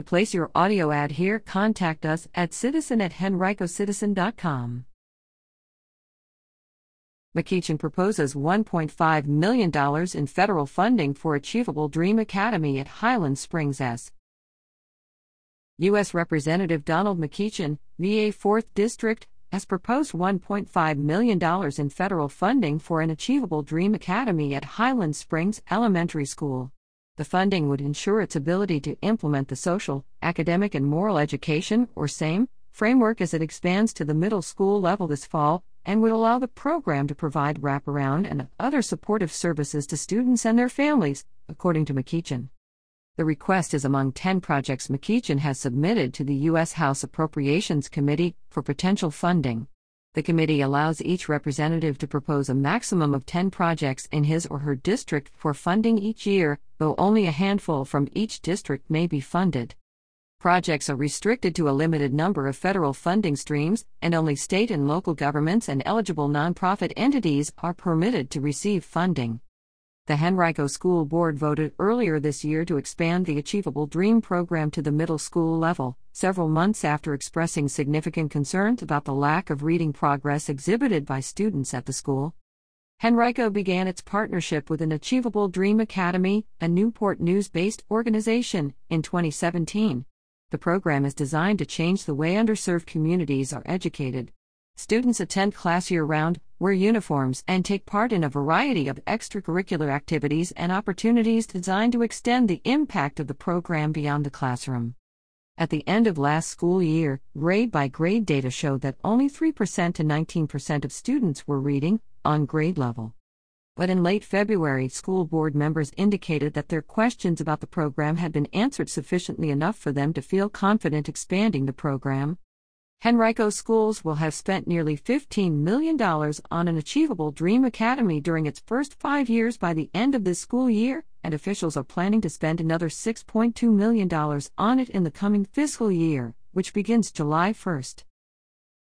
To place your audio ad here, contact us at citizen at henricocitizen.com. McEachin proposes $1.5 million in federal funding for Achievable Dream Academy at Highland Springs S. U.S. Representative Donald McEachin, VA 4th District, has proposed $1.5 million in federal funding for an Achievable Dream Academy at Highland Springs Elementary School. The funding would ensure its ability to implement the social, academic, and moral education, or SAME, framework as it expands to the middle school level this fall, and would allow the program to provide wraparound and other supportive services to students and their families, according to McEachin. The request is among 10 projects McEachin has submitted to the U.S. House Appropriations Committee for potential funding. The committee allows each representative to propose a maximum of 10 projects in his or her district for funding each year, though only a handful from each district may be funded. Projects are restricted to a limited number of federal funding streams, and only state and local governments and eligible nonprofit entities are permitted to receive funding. The Henrico School Board voted earlier this year to expand the Achievable Dream program to the middle school level, several months after expressing significant concerns about the lack of reading progress exhibited by students at the school. Henrico began its partnership with an Achievable Dream Academy, a Newport News based organization, in 2017. The program is designed to change the way underserved communities are educated. Students attend class year round, wear uniforms, and take part in a variety of extracurricular activities and opportunities designed to extend the impact of the program beyond the classroom. At the end of last school year, grade by grade data showed that only 3% to 19% of students were reading on grade level. But in late February, school board members indicated that their questions about the program had been answered sufficiently enough for them to feel confident expanding the program. Henrico Schools will have spent nearly $15 million on an Achievable Dream Academy during its first five years by the end of this school year, and officials are planning to spend another $6.2 million on it in the coming fiscal year, which begins July 1st.